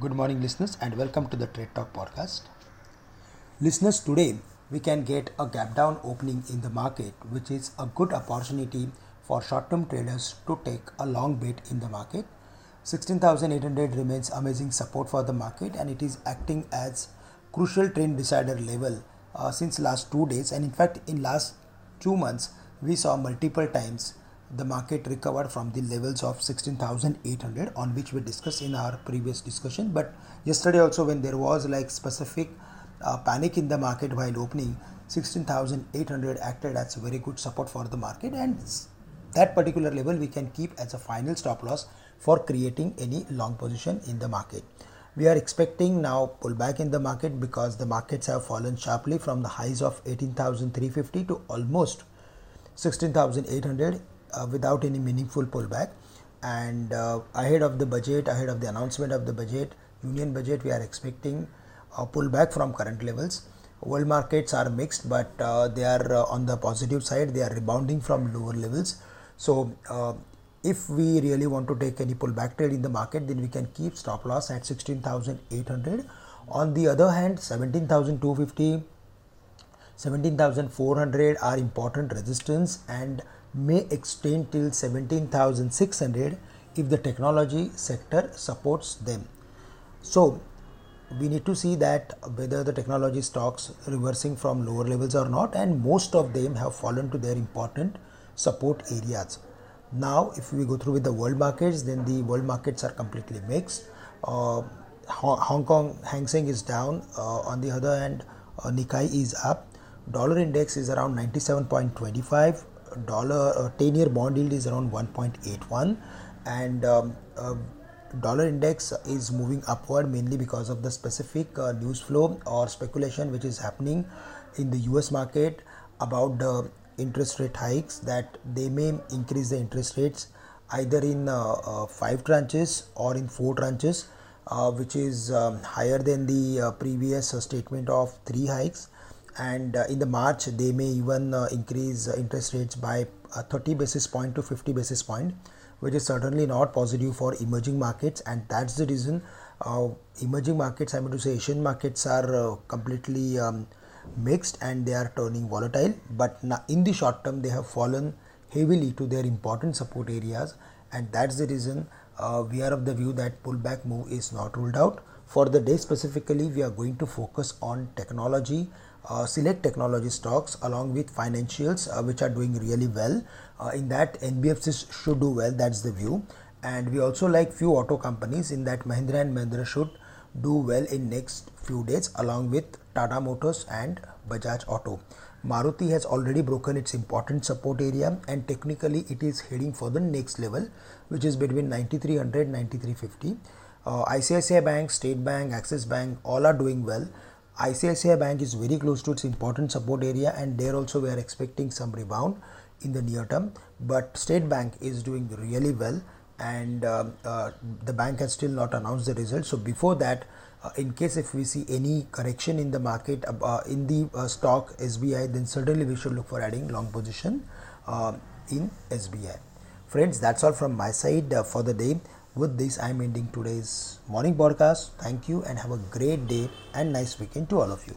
Good morning, listeners, and welcome to the Trade Talk podcast. Listeners, today we can get a gap down opening in the market, which is a good opportunity for short term traders to take a long bet in the market. 16,800 remains amazing support for the market and it is acting as crucial trend decider level uh, since last two days and in fact in last two months we saw multiple times the market recovered from the levels of 16800 on which we discussed in our previous discussion. But yesterday also when there was like specific uh, panic in the market while opening 16800 acted as very good support for the market. And that particular level we can keep as a final stop loss for creating any long position in the market. We are expecting now pullback in the market because the markets have fallen sharply from the highs of 18350 to almost 16800 uh, without any meaningful pullback. And uh, ahead of the budget, ahead of the announcement of the budget, union budget, we are expecting a pullback from current levels. World markets are mixed, but uh, they are uh, on the positive side. They are rebounding from lower levels. So, uh, if we really want to take any pullback trade in the market, then we can keep stop loss at 16,800. On the other hand, 17,250, 17,400 are important resistance and may extend till 17,600 if the technology sector supports them. So we need to see that whether the technology stocks reversing from lower levels or not and most of them have fallen to their important support areas. Now if we go through with the world markets then the world markets are completely mixed. Uh, Hong Kong Hang Seng is down. Uh, on the other hand, uh, Nikkei is up. Dollar index is around 97.25 dollar uh, 10 year bond yield is around 1.81 and um, uh, dollar index is moving upward mainly because of the specific uh, news flow or speculation which is happening in the US market about the interest rate hikes that they may increase the interest rates either in uh, uh, five tranches or in four tranches uh, which is um, higher than the previous statement of three hikes and uh, in the March they may even uh, increase uh, interest rates by 30 basis point to 50 basis point which is certainly not positive for emerging markets. And that's the reason uh, emerging markets i mean to say asian markets are uh, completely um, mixed and they are turning volatile. But in the short term they have fallen heavily to their important support areas. And that's the reason uh, we are of the view that pullback move is not ruled out. For the day specifically we are going to focus on technology uh, select technology stocks along with financials uh, which are doing really well. Uh, in that nbfcs should do well that's the view. And we also like few auto companies in that mahindra and mahindra should do well in next few days along with tata motors and bajaj auto. Maruti has already broken its important support area and technically it is heading for the next level which is between 9300 9350 uh, icici bank state bank axis bank all are doing well ICICI Bank is very close to its important support area and there also we are expecting some rebound in the near term. But State Bank is doing really well and uh, uh, the bank has still not announced the results so before that uh, in case if we see any correction in the market uh, in the uh, stock SBI then certainly we should look for adding long position uh, in SBI friends that's all from my side for the day with this, I'm ending today's morning podcast. Thank you and have a great day and nice weekend to all of you.